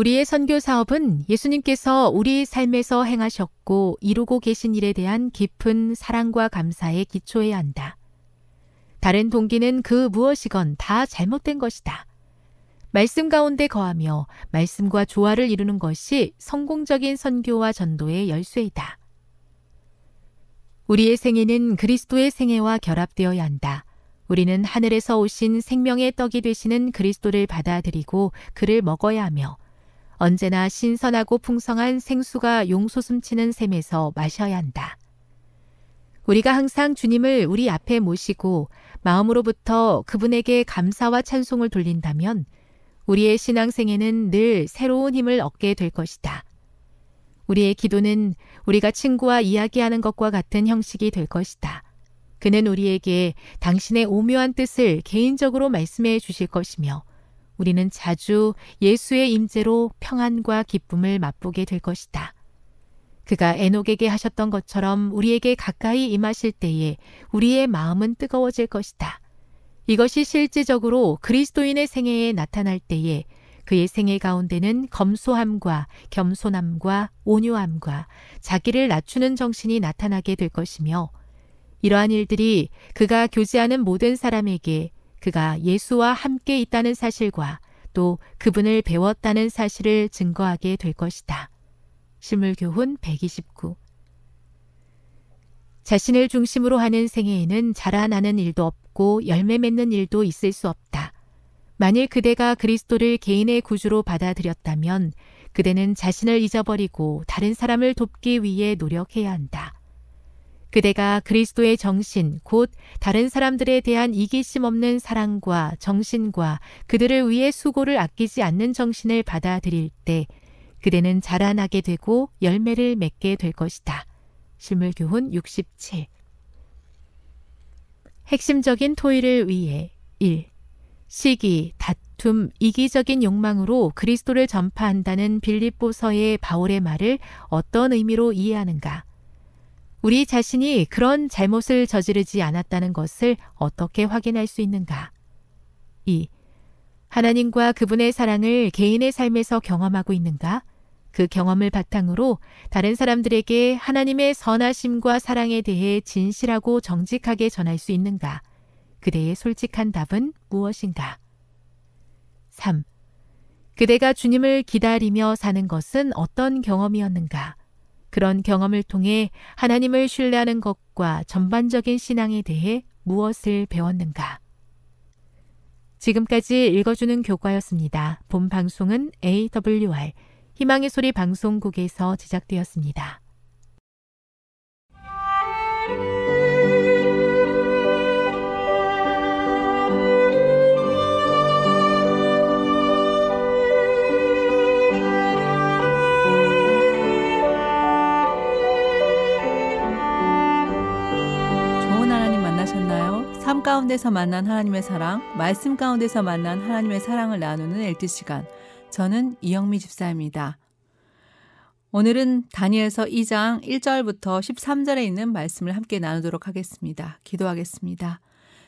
우리의 선교 사업은 예수님께서 우리 삶에서 행하셨고 이루고 계신 일에 대한 깊은 사랑과 감사에 기초해야 한다. 다른 동기는 그 무엇이건 다 잘못된 것이다. 말씀 가운데 거하며 말씀과 조화를 이루는 것이 성공적인 선교와 전도의 열쇠이다. 우리의 생애는 그리스도의 생애와 결합되어야 한다. 우리는 하늘에서 오신 생명의 떡이 되시는 그리스도를 받아들이고 그를 먹어야 하며 언제나 신선하고 풍성한 생수가 용솟음치는 샘에서 마셔야 한다. 우리가 항상 주님을 우리 앞에 모시고 마음으로부터 그분에게 감사와 찬송을 돌린다면 우리의 신앙생에는 늘 새로운 힘을 얻게 될 것이다. 우리의 기도는 우리가 친구와 이야기하는 것과 같은 형식이 될 것이다. 그는 우리에게 당신의 오묘한 뜻을 개인적으로 말씀해 주실 것이며 우리는 자주 예수의 임재로 평안과 기쁨을 맛보게 될 것이다. 그가 에녹에게 하셨던 것처럼 우리에게 가까이 임하실 때에 우리의 마음은 뜨거워질 것이다. 이것이 실질적으로 그리스도인의 생애에 나타날 때에 그의 생애 가운데는 검소함과 겸손함과 온유함과 자기를 낮추는 정신이 나타나게 될 것이며 이러한 일들이 그가 교제하는 모든 사람에게 그가 예수와 함께 있다는 사실과 또 그분을 배웠다는 사실을 증거하게 될 것이다. 실물교훈 129 자신을 중심으로 하는 생애에는 자라나는 일도 없고 열매 맺는 일도 있을 수 없다. 만일 그대가 그리스도를 개인의 구주로 받아들였다면 그대는 자신을 잊어버리고 다른 사람을 돕기 위해 노력해야 한다. 그대가 그리스도의 정신, 곧 다른 사람들에 대한 이기심 없는 사랑과 정신과 그들을 위해 수고를 아끼지 않는 정신을 받아들일 때 그대는 자라나게 되고 열매를 맺게 될 것이다. 실물교훈 67 핵심적인 토의를 위해 1. 시기, 다툼, 이기적인 욕망으로 그리스도를 전파한다는 빌립보서의 바울의 말을 어떤 의미로 이해하는가? 우리 자신이 그런 잘못을 저지르지 않았다는 것을 어떻게 확인할 수 있는가? 2. 하나님과 그분의 사랑을 개인의 삶에서 경험하고 있는가? 그 경험을 바탕으로 다른 사람들에게 하나님의 선하심과 사랑에 대해 진실하고 정직하게 전할 수 있는가? 그대의 솔직한 답은 무엇인가? 3. 그대가 주님을 기다리며 사는 것은 어떤 경험이었는가? 그런 경험을 통해 하나님을 신뢰하는 것과 전반적인 신앙에 대해 무엇을 배웠는가? 지금까지 읽어주는 교과였습니다. 본 방송은 AWR 희망의 소리 방송국에서 제작되었습니다. 삶 가운데서 만난 하나님의 사랑, 말씀 가운데서 만난 하나님의 사랑을 나누는 엘트 시간. 저는 이영미 집사입니다. 오늘은 다니엘서 2장 1절부터 13절에 있는 말씀을 함께 나누도록 하겠습니다. 기도하겠습니다.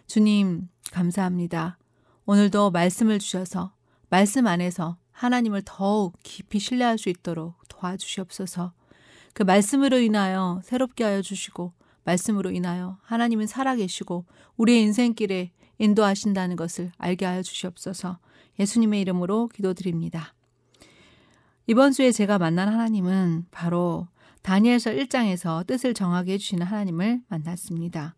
주님, 감사합니다. 오늘도 말씀을 주셔서 말씀 안에서 하나님을 더욱 깊이 신뢰할 수 있도록 도와주시옵소서. 그 말씀으로 인하여 새롭게 하여 주시고 말씀으로 인하여 하나님은 살아계시고 우리의 인생길에 인도하신다는 것을 알게 하여 주시옵소서 예수님의 이름으로 기도드립니다. 이번 주에 제가 만난 하나님은 바로 다니엘서 1장에서 뜻을 정하게 해주시는 하나님을 만났습니다.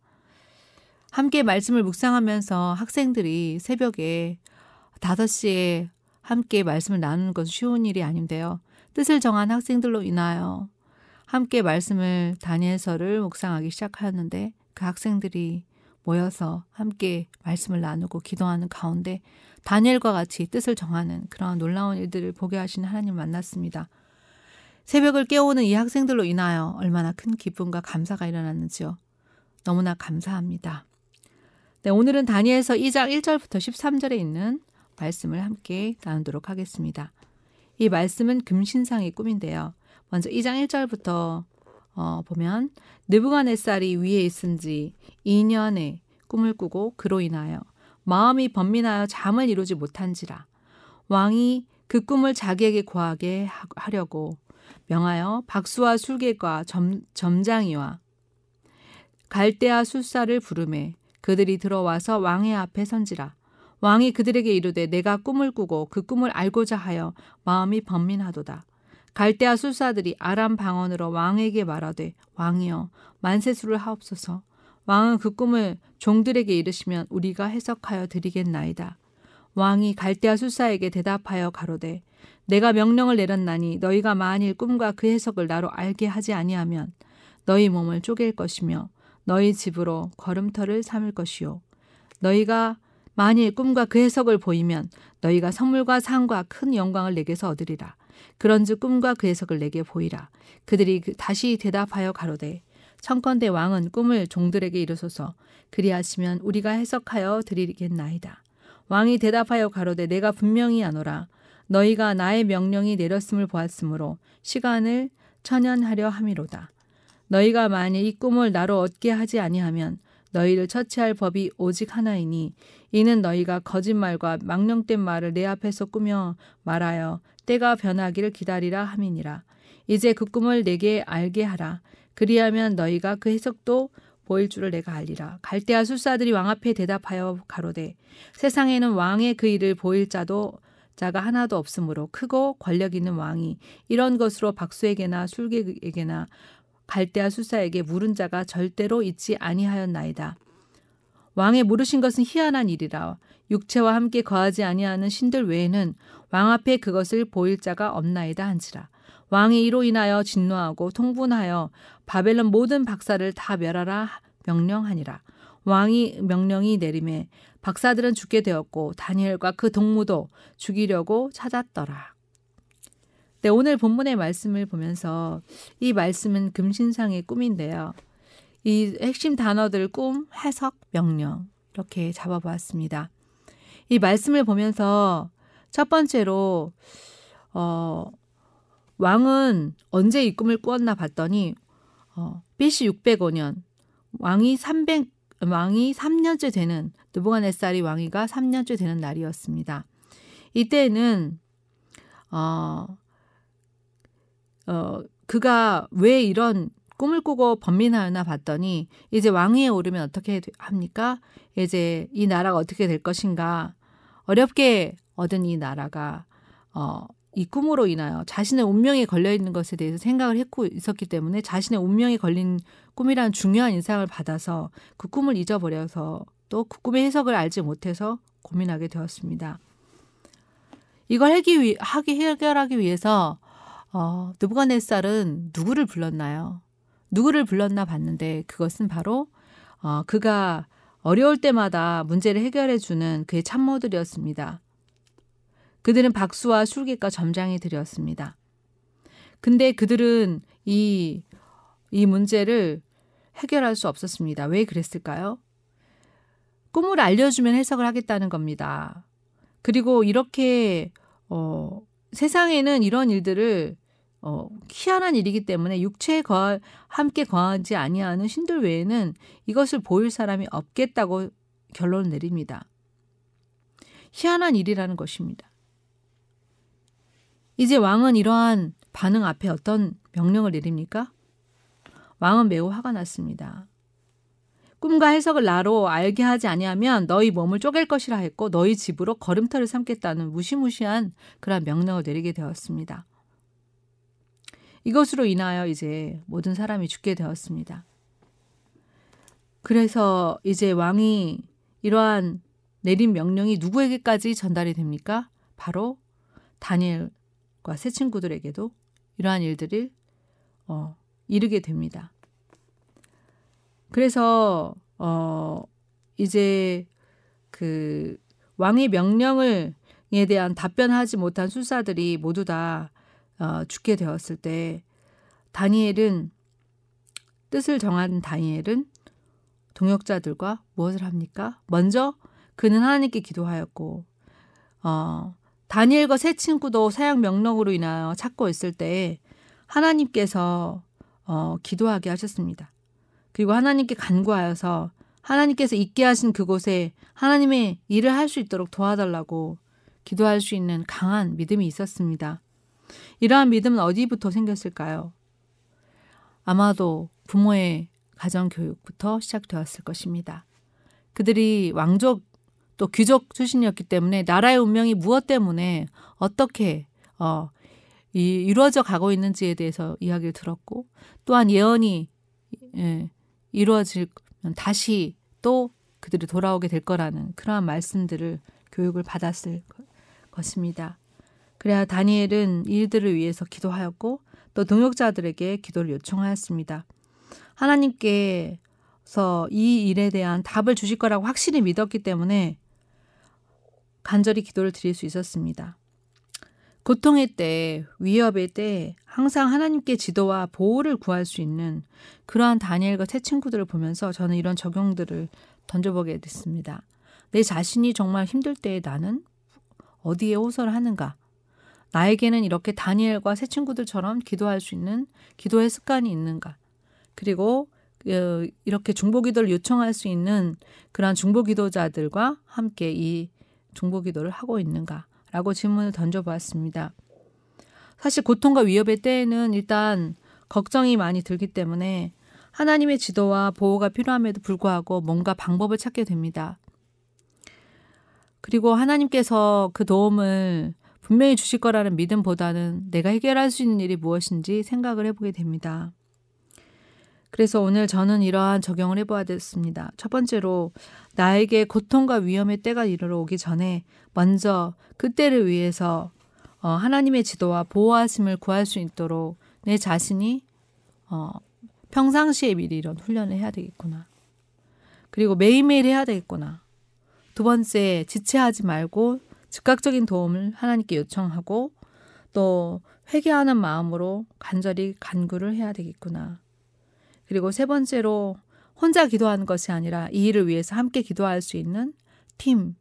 함께 말씀을 묵상하면서 학생들이 새벽에 5시에 함께 말씀을 나누는 것은 쉬운 일이 아닌데요. 뜻을 정한 학생들로 인하여 함께 말씀을 다니엘서를 묵상하기 시작하였는데 그 학생들이 모여서 함께 말씀을 나누고 기도하는 가운데 다니엘과 같이 뜻을 정하는 그런 놀라운 일들을 보게 하시는 하나님 만났습니다. 새벽을 깨우는 이 학생들로 인하여 얼마나 큰 기쁨과 감사가 일어났는지요. 너무나 감사합니다. 네, 오늘은 다니엘서 2장 1절부터 13절에 있는 말씀을 함께 나누도록 하겠습니다. 이 말씀은 금신상의 꿈인데요. 먼저 2장 1절부터 어, 보면 느부갓네살이 위에 있은지 2년에 꿈을 꾸고 그로 인하여 마음이 번민하여 잠을 이루지 못한지라. 왕이 그 꿈을 자기에게 고하게 하려고 명하여 박수와 술객과 점, 점장이와 갈대아 술사를 부르매 그들이 들어와서 왕의 앞에 선지라. 왕이 그들에게 이르되 내가 꿈을 꾸고 그 꿈을 알고자 하여 마음이 번민하도다 갈대아 술사들이 아람 방언으로 왕에게 말하되 왕이여 만세수를 하옵소서 왕은 그 꿈을 종들에게 이르시면 우리가 해석하여 드리겠나이다. 왕이 갈대아 술사에게 대답하여 가로되 내가 명령을 내렸나니 너희가 만일 꿈과 그 해석을 나로 알게 하지 아니하면 너희 몸을 쪼갤 것이며 너희 집으로 걸음터를 삼을 것이요 너희가 만일 꿈과 그 해석을 보이면 너희가 선물과 상과 큰 영광을 내게서 얻으리라. 그런즉 꿈과 그 해석을 내게 보이라. 그들이 그 다시 대답하여 가로되 청컨대 왕은 꿈을 종들에게 이르소서 그리하시면 우리가 해석하여 드리겠나이다. 왕이 대답하여 가로되 내가 분명히 아노라 너희가 나의 명령이 내렸음을 보았으므로 시간을 천연하려 함이로다. 너희가 만일 이 꿈을 나로 얻게 하지 아니하면 너희를 처치할 법이 오직 하나이니 이는 너희가 거짓말과 망령된 말을 내 앞에서 꾸며 말하여 때가 변하기를 기다리라 함이니라. 이제 그 꿈을 내게 알게 하라. 그리하면 너희가 그 해석도 보일 줄을 내가 알리라. 갈대아 술사들이 왕 앞에 대답하여 가로되 세상에는 왕의 그 일을 보일 자도 자가 하나도 없으므로 크고 권력 있는 왕이 이런 것으로 박수에게나 술객에게나 갈대아 술사에게 물은 자가 절대로 있지 아니하였나이다. 왕의 물으신 것은 희한한 일이라 육체와 함께 거하지 아니하는 신들 외에는 왕 앞에 그것을 보일 자가 없나이다 한지라. 왕이 이로 인하여 진노하고 통분하여 바벨론 모든 박사를 다 멸하라 명령하니라. 왕이 명령이 내림에 박사들은 죽게 되었고 다니엘과 그 동무도 죽이려고 찾았더라. 네, 오늘 본문의 말씀을 보면서 이 말씀은 금신상의 꿈인데요. 이 핵심 단어들 꿈, 해석, 명령 이렇게 잡아보았습니다. 이 말씀을 보면서 첫 번째로 어, 왕은 언제 이 꿈을 꾸었나 봤더니 어, BC 605년 왕이 300 왕이 3년째 되는 느부갓네살이 왕위가 3년째 되는 날이었습니다. 이때는 어, 어, 그가 왜 이런 꿈을 꾸고 번민하였나 봤더니 이제 왕위에 오르면 어떻게 합니까? 이제 이 나라가 어떻게 될 것인가? 어렵게 얻은 이 나라가 어, 이 꿈으로 인하여 자신의 운명에 걸려 있는 것에 대해서 생각을 했고 있었기 때문에 자신의 운명에 걸린 꿈이라는 중요한 인상을 받아서 그 꿈을 잊어버려서 또 그 꿈의 해석을 알지 못해서 고민하게 되었습니다. 이걸 해기 위, 하기 해결하기 위해서 어, 느부갓네살은 누구를 불렀나요? 누구를 불렀나 봤는데 그것은 바로 어, 그가 어려울 때마다 문제를 해결해 주는 그의 참모들이었습니다. 그들은 박수와 술객과 점장이 들이었습니다. 근데 그들은 이, 이 문제를 해결할 수 없었습니다. 왜 그랬을까요? 꿈을 알려주면 해석을 하겠다는 겁니다. 그리고 이렇게, 어, 세상에는 이런 일들을 어, 희한한 일이기 때문에 육체에 거하, 함께 거하지 아니하는 신들 외에는 이것을 보일 사람이 없겠다고 결론을 내립니다. 희한한 일이라는 것입니다. 이제 왕은 이러한 반응 앞에 어떤 명령을 내립니까? 왕은 매우 화가 났습니다. 꿈과 해석을 나로 알게 하지 아니하면 너희 몸을 쪼갤 것이라 했고 너희 집으로 걸음터를 삼겠다는 무시무시한 그런 명령을 내리게 되었습니다. 이것으로 인하여 이제 모든 사람이 죽게 되었습니다. 그래서 이제 왕이 이러한 내린 명령이 누구에게까지 전달이 됩니까? 바로 다니엘과 세 친구들에게도 이러한 일들을 어, 이르게 됩니다. 그래서 어, 이제 그 왕의 명령을 에 대한 답변하지 못한 술사들이 모두 다 어, 죽게 되었을 때 다니엘은 뜻을 정한 다니엘은 동역자들과 무엇을 합니까? 먼저 그는 하나님께 기도하였고 어, 다니엘과 세 친구도 사형 명령으로 인하여 찾고 있을 때 하나님께서 어, 기도하게 하셨습니다. 그리고 하나님께 간구하여서 하나님께서 있게 하신 그곳에 하나님의 일을 할 수 있도록 도와달라고 기도할 수 있는 강한 믿음이 있었습니다. 이러한 믿음은 어디부터 생겼을까요? 아마도 부모의 가정 교육부터 시작되었을 것입니다. 그들이 왕족 또 귀족 출신이었기 때문에 나라의 운명이 무엇 때문에 어떻게 어, 이, 이루어져 가고 있는지에 대해서 이야기를 들었고 또한 예언이 예, 이루어지면 다시 또 그들이 돌아오게 될 거라는 그러한 말씀들을 교육을 받았을 것입니다. 그래야 다니엘은 이들을 위해서 기도하였고 또 동역자들에게 기도를 요청하였습니다. 하나님께서 이 일에 대한 답을 주실 거라고 확실히 믿었기 때문에 간절히 기도를 드릴 수 있었습니다. 고통의 때, 위협의 때 항상 하나님께 지도와 보호를 구할 수 있는 그러한 다니엘과 새 친구들을 보면서 저는 이런 적용들을 던져보게 됐습니다. 내 자신이 정말 힘들 때에 나는 어디에 호소하는가? 나에게는 이렇게 다니엘과 새 친구들처럼 기도할 수 있는 기도의 습관이 있는가? 그리고 어, 이렇게 중보기도를 요청할 수 있는 그러한 중보기도자들과 함께 이 중보기도를 하고 있는가 라고 질문을 던져보았습니다. 사실 고통과 위협의 때에는 일단 걱정이 많이 들기 때문에 하나님의 지도와 보호가 필요함에도 불구하고 뭔가 방법을 찾게 됩니다. 그리고 하나님께서 그 도움을 분명히 주실 거라는 믿음보다는 내가 해결할 수 있는 일이 무엇인지 생각을 해보게 됩니다. 그래서 오늘 저는 이러한 적용을 해보아야 됐습니다. 첫 번째로 나에게 고통과 위험의 때가 이르러 오기 전에 먼저 그때를 위해서 어, 하나님의 지도와 보호하심을 구할 수 있도록 내 자신이 어, 평상시에 미리 이런 훈련을 해야 되겠구나. 그리고 매일매일 해야 되겠구나. 두 번째, 지체하지 말고 즉각적인 도움을 하나님께 요청하고 또 회개하는 마음으로 간절히 간구를 해야 되겠구나. 그리고 세 번째로 혼자 기도하는 것이 아니라 이 일을 위해서 함께 기도할 수 있는 팀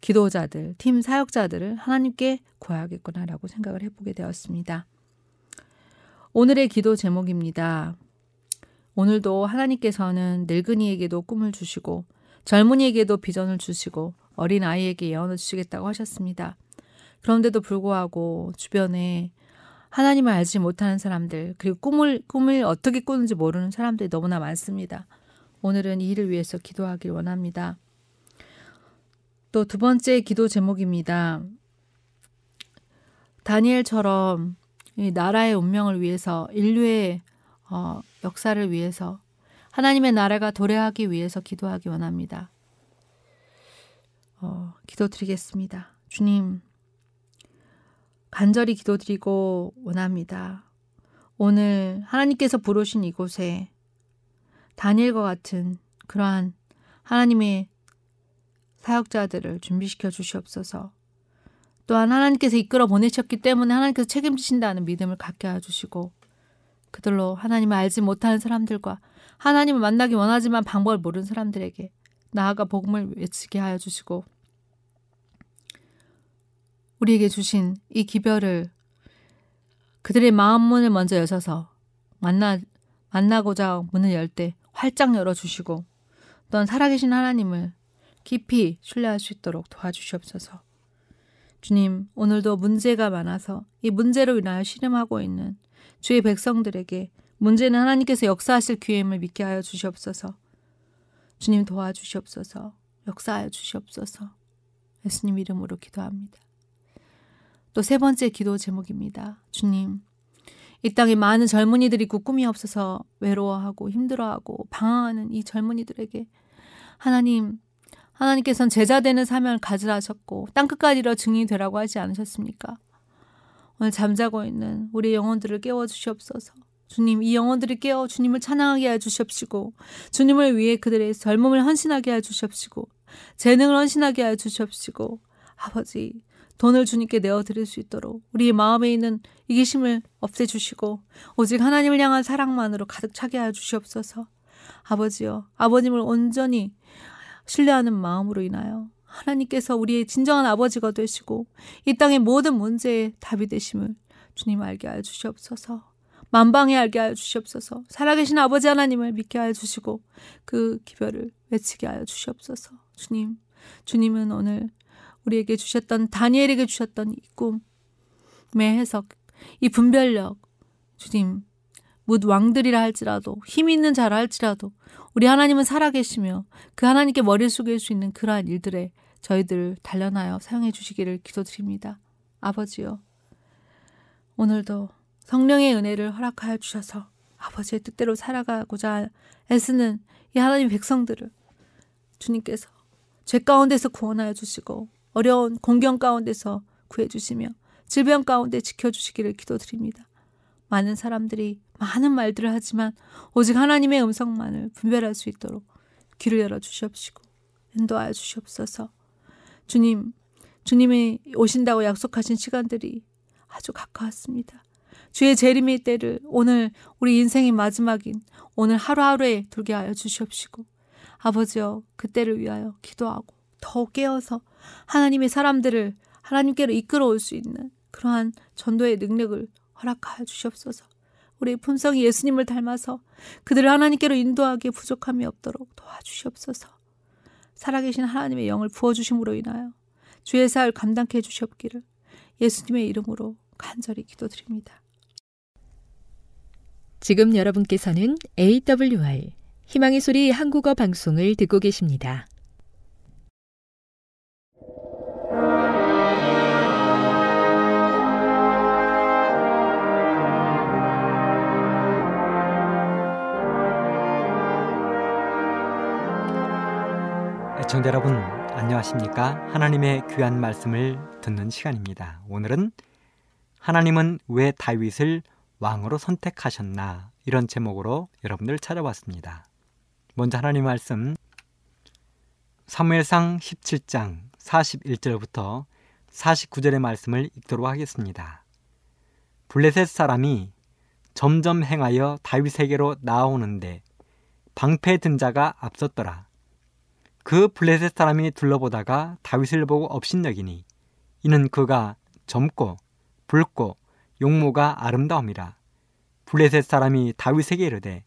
기도자들, 팀 사역자들을 하나님께 구해야겠구나라고 생각을 해보게 되었습니다. 오늘의 기도 제목입니다. 오늘도 하나님께서는 늙은이에게도 꿈을 주시고 젊은이에게도 비전을 주시고 어린 아이에게 예언을 주시겠다고 하셨습니다. 그런데도 불구하고 주변에 하나님을 알지 못하는 사람들, 그리고 꿈을, 꿈을 어떻게 꾸는지 모르는 사람들이 너무나 많습니다. 오늘은 이 일을 위해서 기도하길 원합니다. 또 두 번째 기도 제목입니다. 다니엘처럼 이 나라의 운명을 위해서 인류의 어, 역사를 위해서 하나님의 나라가 도래하기 위해서 기도하기 원합니다. 어, 기도드리겠습니다. 주님, 간절히 기도드리고 원합니다. 오늘 하나님께서 부르신 이곳에 다니엘과 같은 그러한 하나님의 사역자들을 준비시켜 주시옵소서. 또한 하나님께서 이끌어 보내셨기 때문에 하나님께서 책임지신다는 믿음을 갖게 해주시고 그들로 하나님을 알지 못하는 사람들과 하나님을 만나기 원하지만 방법을 모르는 사람들에게 나아가 복음을 외치게 하여 주시고 우리에게 주신 이 기별을 그들의 마음 문을 먼저 여셔서 만나 만나고자 문을 열 때 활짝 열어 주시고 또한 살아계신 하나님을 깊이 신뢰할 수 있도록 도와주시옵소서. 주님, 오늘도 문제가 많아서 이 문제로 인하여 신음하고 있는 주의 백성들에게 문제는 하나님께서 역사하실 기회임을 믿게 하여 주시옵소서. 주님 도와주시옵소서. 역사하여 주시옵소서. 예수님 이름으로 기도합니다. 또 세 번째 기도 제목입니다. 주님, 이 땅에 많은 젊은이들이 꿈이 없어서 외로워하고 힘들어하고 방황하는 이 젊은이들에게 하나님 하나님께서는 제자 되는 사명을 가지라 하셨고 땅 끝까지 이뤄 증인이 되라고 하지 않으셨습니까? 오늘 잠자고 있는 우리 영혼들을 깨워 주시옵소서. 주님, 이 영혼들을 깨워 주님을 찬양하게 해 주시옵시고, 주님을 위해 그들의 젊음을 헌신하게 해 주시옵시고, 재능을 헌신하게 해 주시옵시고, 아버지, 돈을 주님께 내어 드릴 수 있도록 우리 마음에 있는 이기심을 없애 주시고, 오직 하나님을 향한 사랑만으로 가득 차게 해 주시옵소서. 아버지요, 아버님을 온전히 신뢰하는 마음으로 인하여 하나님께서 우리의 진정한 아버지가 되시고 이 땅의 모든 문제에 답이 되심을 주님 알게 하여 주시옵소서. 만방에 알게 하여 주시옵소서. 살아계신 아버지 하나님을 믿게 하여 주시고 그 기별을 외치게 하여 주시옵소서. 주님, 주님은 오늘 우리에게 주셨던 다니엘에게 주셨던 이 꿈의 해석, 이 분별력, 주님 묻 왕들이라 할지라도 힘 있는 자라 할지라도 우리 하나님은 살아계시며 그 하나님께 머리를 숙일 수 있는 그러한 일들에 저희들 단련하여 사용해 주시기를 기도드립니다. 아버지요. 오늘도 성령의 은혜를 허락하여 주셔서 아버지의 뜻대로 살아가고자 애쓰는 이 하나님 백성들을 주님께서 죄 가운데서 구원하여 주시고 어려운 공경 가운데서 구해 주시며 질병 가운데 지켜 주시기를 기도드립니다. 많은 사람들이 많은 말들을 하지만 오직 하나님의 음성만을 분별할 수 있도록 귀를 열어 주시옵시고 인도하여 주시옵소서. 주님, 주님이 오신다고 약속하신 시간들이 아주 가까웠습니다. 주의 재림의 때를 오늘 우리 인생의 마지막인 오늘 하루하루에 두게 하여 주시옵시고 아버지여 그때를 위하여 기도하고 더 깨어서 하나님의 사람들을 하나님께로 이끌어 올 수 있는 그러한 전도의 능력을 허락하여 주시옵소서. 우리 품성이 예수님을 닮아서 그들을 하나님께로 인도하기에 부족함이 없도록 도와주시옵소서. 살아계신 하나님의 영을 부어주심으로 인하여 주의 사을 감당케 해주시옵기를 예수님의 이름으로 간절히 기도드립니다. 지금 여러분께서는 AWR 희망의 소리 한국어 방송을 듣고 계십니다. 애청자 여러분 안녕하십니까? 하나님의 귀한 말씀을 듣는 시간입니다. 오늘은 하나님은 왜 다윗을 왕으로 선택하셨나 이런 제목으로 여러분들 찾아왔습니다. 먼저 하나님 말씀 사무엘상 17장 41절부터 49절의 말씀을 읽도록 하겠습니다. 블레셋 사람이 점점 행하여 다윗에게로 나아오는데 방패 든 자가 앞섰더라. 그 블레셋 사람이 둘러보다가 다윗을 보고 업신여기니 이는 그가 젊고 붉고 용모가 아름다움이라 블레셋 사람이 다윗에게 이르되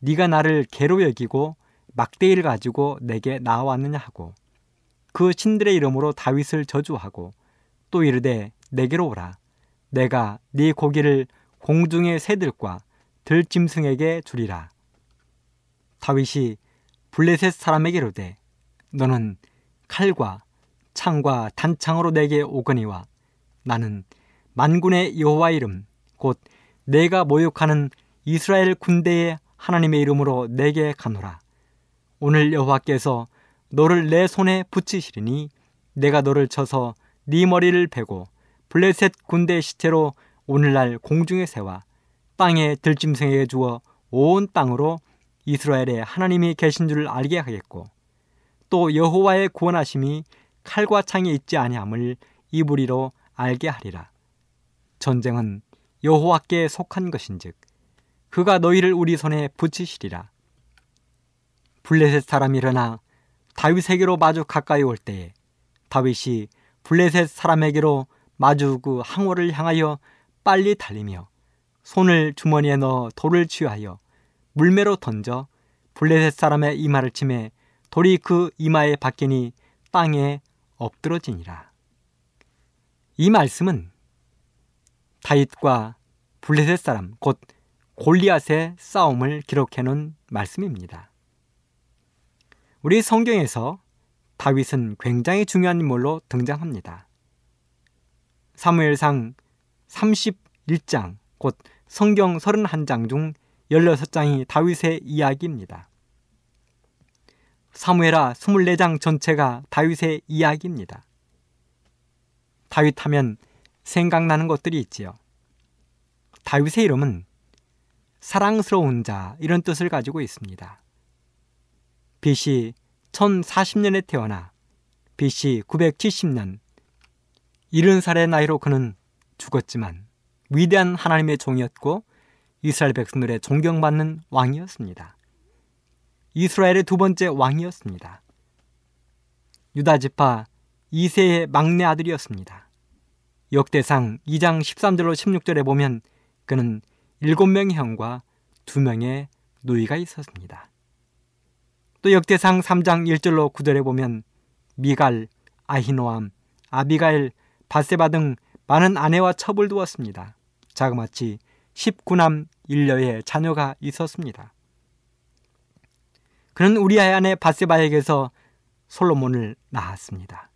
네가 나를 개로 여기고 막대기를 가지고 내게 나왔느냐 하고 그 신들의 이름으로 다윗을 저주하고 또 이르되 내게로 오라 내가 네 고기를 공중의 새들과 들짐승에게 주리라. 다윗이 블레셋 사람에게 이르되 너는 칼과 창과 단창으로 내게 오거니와 나는 만군의 여호와 이름 곧 내가 모욕하는 이스라엘 군대의 하나님의 이름으로 내게 가노라. 오늘 여호와께서 너를 내 손에 붙이시리니 내가 너를 쳐서 네 머리를 베고 블레셋 군대 시체로 오늘날 공중의 새와 땅의 들짐승에게 주어 온 땅으로 이스라엘에 하나님이 계신 줄 알게 하겠고 또 여호와의 구원하심이 칼과 창이 있지 아니함을 이부리로 알게 하리라. 전쟁은 여호와께 속한 것인즉 그가 너희를 우리 손에 붙이시리라. 블레셋 사람이 일어나 다윗에게로 마주 가까이 올 때에 다윗이 블레셋 사람에게로 마주 그 항호를 향하여 빨리 달리며 손을 주머니에 넣어 돌을 취하여 물매로 던져 블레셋 사람의 이마를 치매 돌이 그 이마에 박히니 땅에 엎드러지니라. 이 말씀은 다윗과 블레셋 사람 곧 골리앗의 싸움을 기록해 놓은 말씀입니다. 우리 성경에서 다윗은 굉장히 중요한 인물로 등장합니다. 사무엘상 31장 곧 성경 31장 중 16장이 다윗의 이야기입니다. 사무엘하 24장 전체가 다윗의 이야기입니다. 다윗 하면 생각나는 것들이 있지요. 다윗의 이름은 사랑스러운 자 이런 뜻을 가지고 있습니다. BC 1040년에 태어나 BC 970년 70살의 나이로 그는 죽었지만 위대한 하나님의 종이었고 이스라엘 백성들의 존경받는 왕이었습니다. 이스라엘의 두 번째 왕이었습니다. 유다 지파 2세의 막내 아들이었습니다. 역대상 2장 13절로 16절에 보면 그는 7명의 형과 2명의 누이가 있었습니다. 또 역대상 3장 1절로 9절에 보면 미갈, 아히노암, 아비가일, 바세바 등 많은 아내와 첩을 두었습니다. 자그마치 19남 1녀의 자녀가 있었습니다. 그는 우리아의 아내 바세바에게서 솔로몬을 낳았습니다.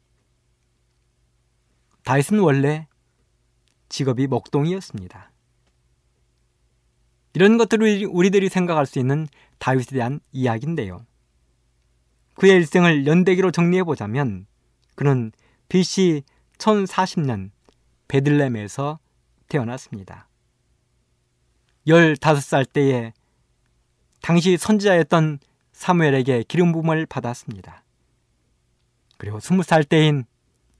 다윗은 원래 직업이 목동이었습니다. 이런 것들을 우리들이 생각할 수 있는 다윗에 대한 이야기인데요. 그의 일생을 연대기로 정리해 보자면 그는 BC 1040년 베들렘에서 태어났습니다. 15살 때에 당시 선지자였던 사무엘에게 기름 부음을 받았습니다. 그리고 스무 살 때인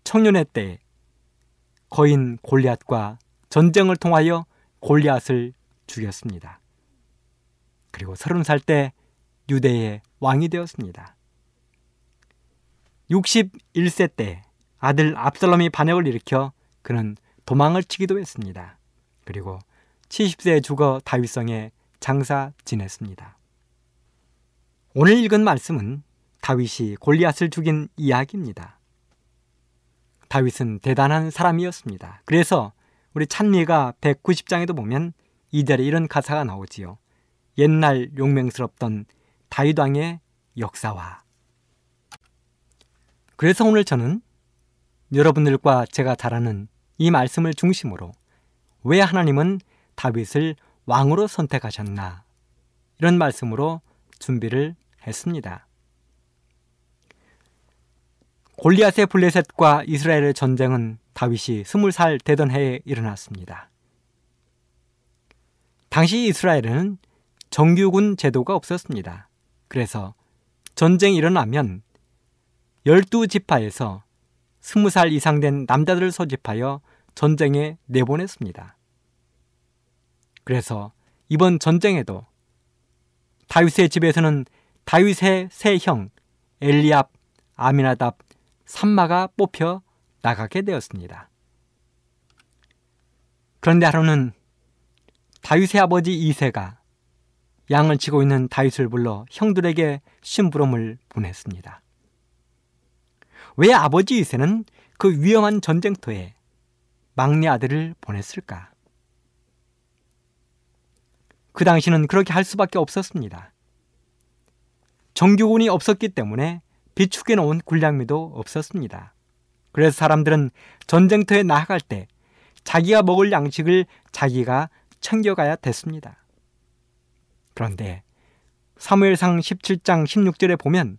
청년의 때 거인 골리앗과 전쟁을 통하여 골리앗을 죽였습니다. 그리고 서른 살 때 유대의 왕이 되었습니다. 61세 때 아들 압살롬이 반역을 일으켜 그는 도망을 치기도 했습니다. 그리고 70세에 죽어 다윗성에 장사 지냈습니다. 오늘 읽은 말씀은 다윗이 골리앗을 죽인 이야기입니다. 다윗은 대단한 사람이었습니다. 그래서 우리 찬미가 190장에도 보면 이절에 이런 가사가 나오지요. 옛날 용맹스럽던 다윗 왕의 역사와 그래서 오늘 저는 여러분들과 제가 잘 아는 이 말씀을 중심으로 왜 하나님은 다윗을 왕으로 선택하셨나 이런 말씀으로 준비를 했습니다. 골리앗의 블레셋과 이스라엘의 전쟁은 다윗이 스물 살 되던 해에 일어났습니다. 당시 이스라엘은 정규군 제도가 없었습니다. 그래서 전쟁이 일어나면 열두 지파에서 스무 살 이상 된 남자들을 소집하여 전쟁에 내보냈습니다. 그래서 이번 전쟁에도 다윗의 집에서는 다윗의 세 형 엘리압, 아미나답, 삼마가 뽑혀 나가게 되었습니다. 그런데 하루는 다윗의 아버지 이세가 양을 치고 있는 다윗을 불러 형들에게 심부름을 보냈습니다. 왜 아버지 이세는 그 위험한 전쟁터에 막내 아들을 보냈을까? 그 당시는 그렇게 할 수밖에 없었습니다. 정규군이 없었기 때문에 비축해 놓은 군량미도 없었습니다. 그래서 사람들은 전쟁터에 나아갈 때 자기가 먹을 양식을 자기가 챙겨가야 됐습니다. 그런데 사무엘상 17장 16절에 보면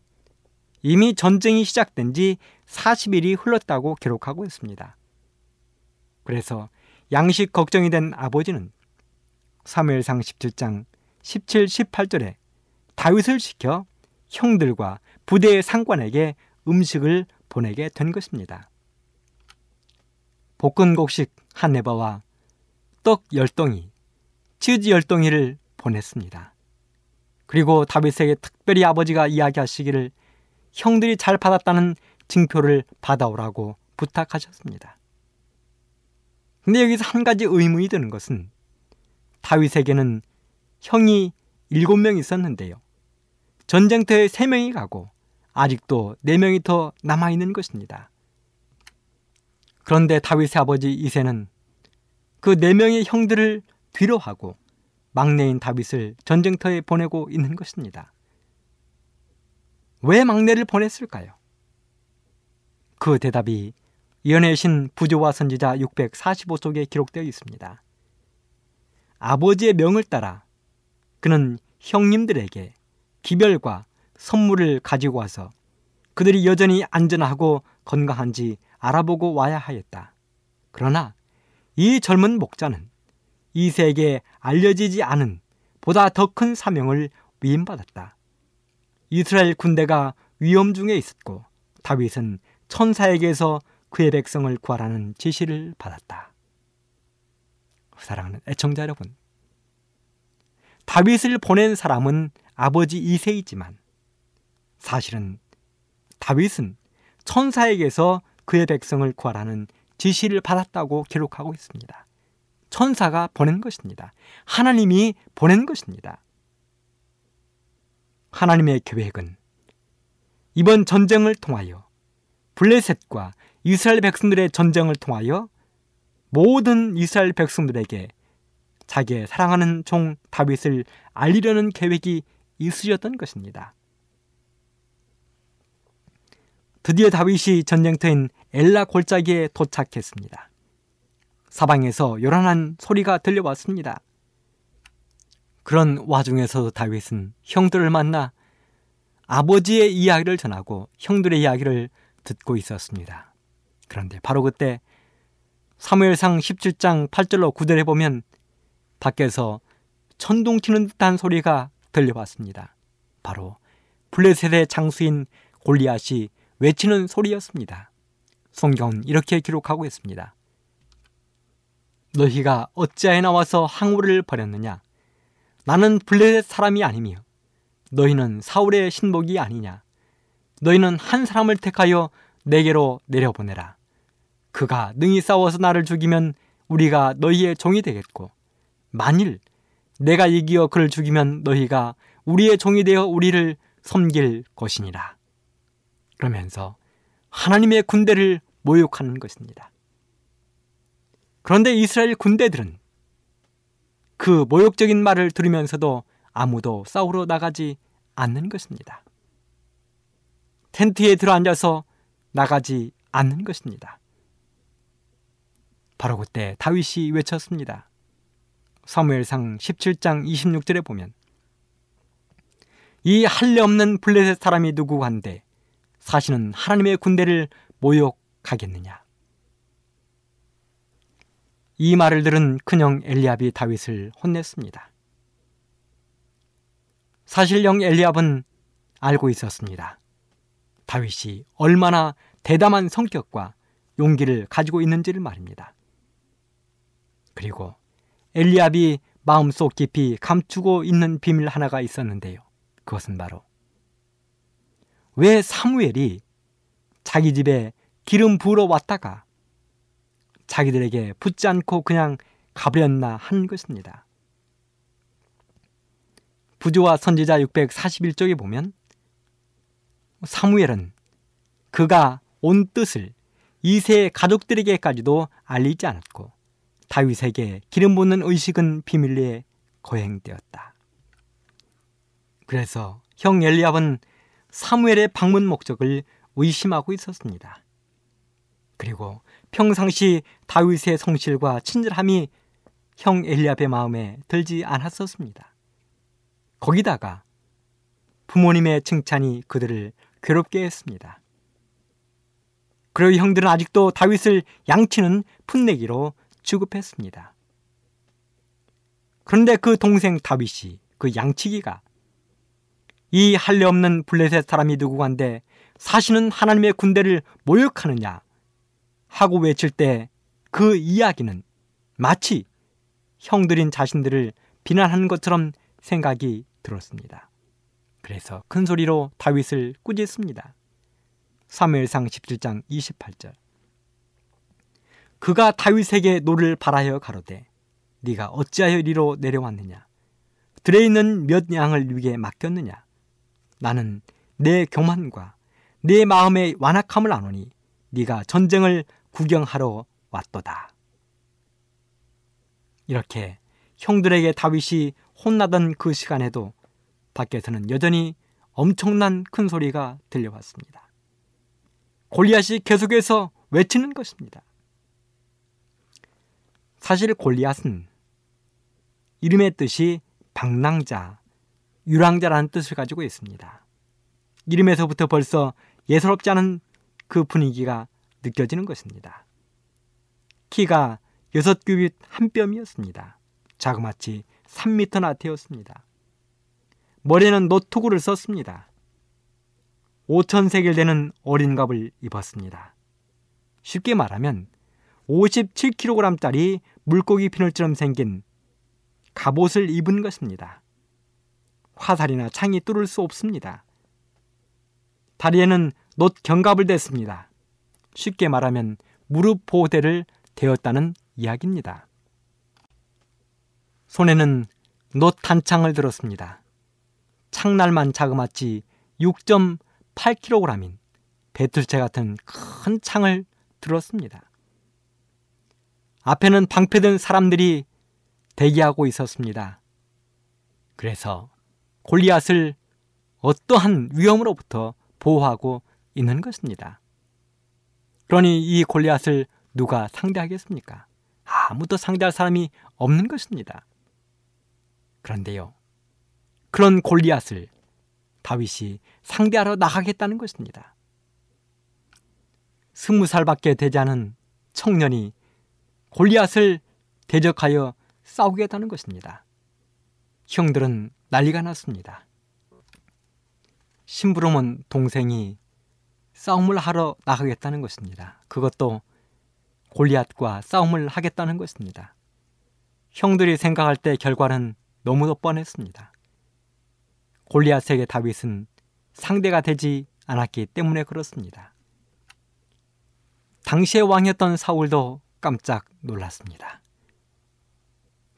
이미 전쟁이 시작된 지 40일이 흘렀다고 기록하고 있습니다. 그래서 양식 걱정이 된 아버지는 사무엘상 17장 17, 18절에 다윗을 시켜 형들과 부대의 상관에게 음식을 보내게 된 것입니다. 볶은 곡식 한 네바와 떡 열덩이, 치즈 열덩이를 보냈습니다. 그리고 다윗에게 특별히 아버지가 이야기하시기를 형들이 잘 받았다는 증표를 받아오라고 부탁하셨습니다. 근데 여기서 한 가지 의문이 드는 것은 다윗에게는 형이 일곱 명 있었는데요. 전쟁터에 세 명이 가고 아직도 네 명이 더 남아 있는 것입니다. 그런데 다윗의 아버지 이세는 그네 명의 형들을 뒤로 하고 막내인 다윗을 전쟁터에 보내고 있는 것입니다. 왜 막내를 보냈을까요? 그 대답이 예언의 신 부조와 선지자 645쪽에 기록되어 있습니다. 아버지의 명을 따라 그는 형님들에게 기별과 선물을 가지고 와서 그들이 여전히 안전하고 건강한지 알아보고 와야 하였다. 그러나 이 젊은 목자는 이세에게 알려지지 않은 보다 더 큰 사명을 위임받았다. 이스라엘 군대가 위험 중에 있었고 다윗은 천사에게서 그의 백성을 구하라는 지시를 받았다. 사랑하는 애청자 여러분, 다윗을 보낸 사람은 아버지 이세이지만 사실은 다윗은 천사에게서 그의 백성을 구하라는 지시를 받았다고 기록하고 있습니다. 천사가 보낸 것입니다. 하나님이 보낸 것입니다. 하나님의 계획은 이번 전쟁을 통하여 블레셋과 이스라엘 백성들의 전쟁을 통하여 모든 이스라엘 백성들에게 자기의 사랑하는 종 다윗을 알리려는 계획이 있으셨던 것입니다. 드디어 다윗이 전쟁터인 엘라 골짜기에 도착했습니다. 사방에서 요란한 소리가 들려왔습니다. 그런 와중에서 다윗은 형들을 만나 아버지의 이야기를 전하고 형들의 이야기를 듣고 있었습니다. 그런데 바로 그때 사무엘상 17장 8절로 9절에 보면 밖에서 천둥 치는 듯한 소리가 들려왔습니다. 바로 블레셋의 장수인 골리앗이 외치는 소리였습니다. 성경은 이렇게 기록하고 있습니다. 너희가 어찌하여 나와서 항우를 버렸느냐? 나는 블레셋 사람이 아니며 너희는 사울의 신복이 아니냐? 너희는 한 사람을 택하여 내게로 내려보내라. 그가 능히 싸워서 나를 죽이면 우리가 너희의 종이 되겠고 만일 내가 이기어 그를 죽이면 너희가 우리의 종이 되어 우리를 섬길 것이니라. 그러면서 하나님의 군대를 모욕하는 것입니다. 그런데 이스라엘 군대들은 그 모욕적인 말을 들으면서도 아무도 싸우러 나가지 않는 것입니다. 텐트에 들어앉아서 나가지 않는 것입니다. 바로 그때 다윗이 외쳤습니다. 사무엘상 17장 26절에 보면 이 할례 없는 블레셋 사람이 누구 한데 사실은 하나님의 군대를 모욕하겠느냐. 이 말을 들은 큰형 엘리압이 다윗을 혼냈습니다. 사실 형 엘리압은 알고 있었습니다. 다윗이 얼마나 대담한 성격과 용기를 가지고 있는지를 말입니다. 그리고 엘리압이 마음속 깊이 감추고 있는 비밀 하나가 있었는데요. 그것은 바로 왜 사무엘이 자기 집에 기름 부으러 왔다가 자기들에게 붙지 않고 그냥 가버렸나 하는 것입니다. 부조와 선지자 641쪽에 보면 사무엘은 그가 온 뜻을 이세 가족들에게까지도 알리지 않았고 다윗에게 기름 붓는 의식은 비밀리에 거행되었다. 그래서 형 엘리압은 사무엘의 방문 목적을 의심하고 있었습니다. 그리고 평상시 다윗의 성실과 친절함이 형 엘리압의 마음에 들지 않았었습니다. 거기다가 부모님의 칭찬이 그들을 괴롭게 했습니다. 그리고 형들은 아직도 다윗을 양치는 풋내기로 취급했습니다. 그런데 그 동생 다윗이 그 양치기가 이 할례 없는 블레셋 사람이 누구간데 사실은 하나님의 군대를 모욕하느냐 하고 외칠 때 그 이야기는 마치 형들인 자신들을 비난하는 것처럼 생각이 들었습니다. 그래서 큰 소리로 다윗을 꾸짖습니다. 사무엘상 17장 28절. 그가 다윗에게 노를 발하여 가로되 네가 어찌하여 이리로 내려왔느냐 들에 있는 몇 양을 뉘게 맡겼느냐 나는 네 교만과 네 마음의 완악함을 아노니 네가 전쟁을 구경하러 왔도다. 이렇게 형들에게 다윗이 혼나던 그 시간에도 밖에서는 여전히 엄청난 큰 소리가 들려왔습니다. 골리앗이 계속해서 외치는 것입니다. 사실 골리앗은 이름의 뜻이 방랑자, 유랑자라는 뜻을 가지고 있습니다. 이름에서부터 벌써 예사롭지 않은 그 분위기가 느껴지는 것입니다. 키가 여섯 규빗 한 뼘이었습니다. 자그마치 3미터나 되었습니다. 머리는 노트구를 썼습니다. 5천 세겔 되는 어린 갑을 입었습니다. 쉽게 말하면 57kg짜리 물고기 피늘처럼 생긴 갑옷을 입은 것입니다. 화살이나 창이 뚫을 수 없습니다. 다리에는 놋 견갑을 댔습니다. 쉽게 말하면 무릎 보호대를 대었다는 이야기입니다. 손에는 놋 단창을 들었습니다. 창날만 자그마치 6.8kg인 배틀채 같은 큰 창을 들었습니다. 앞에는 방패든 사람들이 대기하고 있었습니다. 그래서 골리앗을 어떠한 위험으로부터 보호하고 있는 것입니다. 그러니 이 골리앗을 누가 상대하겠습니까? 아무도 상대할 사람이 없는 것입니다. 그런데요. 그런 골리앗을 다윗이 상대하러 나가겠다는 것입니다. 스무 살밖에 되지 않은 청년이 골리앗을 대적하여 싸우겠다는 것입니다. 형들은 난리가 났습니다. 심부름은 동생이 싸움을 하러 나가겠다는 것입니다. 그것도 골리앗과 싸움을 하겠다는 것입니다. 형들이 생각할 때 결과는 너무도 뻔했습니다. 골리앗에게 다윗은 상대가 되지 않았기 때문에 그렇습니다. 당시의 왕이었던 사울도 깜짝 놀랐습니다.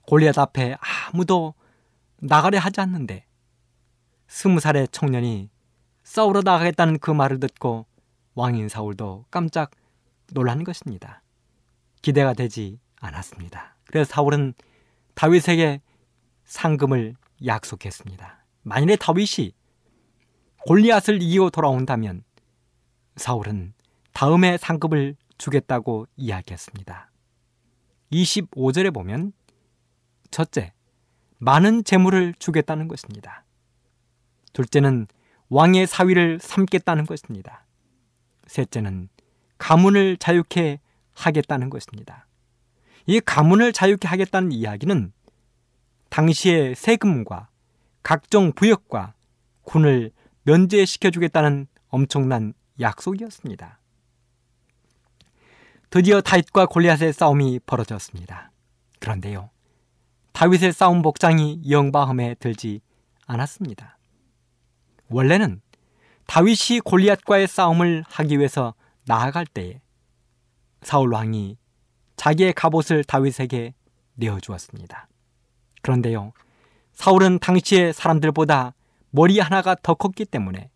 골리앗 앞에 아무도 나가려 하지 않는데 스무 살의 청년이 싸우러 나가겠다는 그 말을 듣고 왕인 사울도 깜짝 놀란 것입니다. 기대가 되지 않았습니다. 그래서 사울은 다윗에게 상금을 약속했습니다. 만일에 다윗이 골리앗을 이기고 돌아온다면 사울은 다음에 상급을 주겠다고 이야기했습니다. 25절에 보면 첫째, 많은 재물을 주겠다는 것입니다. 둘째는 왕의 사위를 삼겠다는 것입니다. 셋째는 가문을 자유케 하겠다는 것입니다. 이 가문을 자유케 하겠다는 이야기는 당시의 세금과 각종 부역과 군을 면제시켜 주겠다는 엄청난 약속이었습니다. 드디어 다윗과 골리앗의 싸움이 벌어졌습니다. 그런데요. 다윗의 싸움 복장이 영바함에 들지 않았습니다. 원래는 다윗이 골리앗과의 싸움을 하기 위해서 나아갈 때에 사울 왕이 자기의 갑옷을 다윗에게 내어 주었습니다. 그런데요. 사울은 당시의 사람들보다 머리 하나가 더 컸기 때문에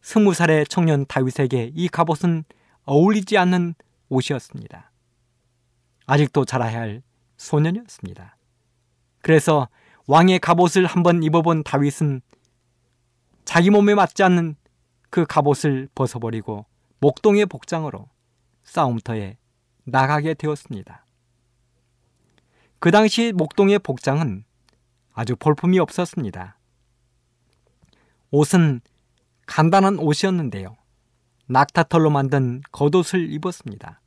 스무 살의 청년 다윗에게 이 갑옷은 어울리지 않는 옷이었습니다. 아직도 자라야 할 소년이었습니다. 그래서 왕의 갑옷을 한번 입어본 다윗은 자기 몸에 맞지 않는 그 갑옷을 벗어버리고 목동의 복장으로 싸움터에 나가게 되었습니다. 그 당시 목동의 복장은 아주 볼품이 없었습니다. 옷은 간단한 옷이었는데요. 낙타털로 만든 겉옷을 입었습니다.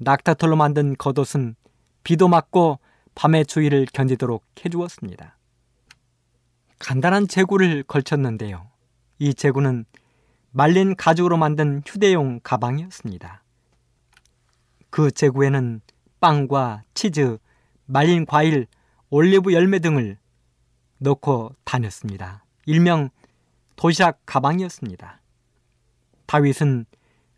낙타털로 만든 겉옷은 비도 맞고 밤의 추위를 견디도록 해주었습니다. 간단한 제구를 걸쳤는데요. 이 제구는 말린 가죽으로 만든 휴대용 가방이었습니다. 그 제구에는 빵과 치즈, 말린 과일, 올리브 열매 등을 넣고 다녔습니다. 일명 도시락 가방이었습니다. 다윗은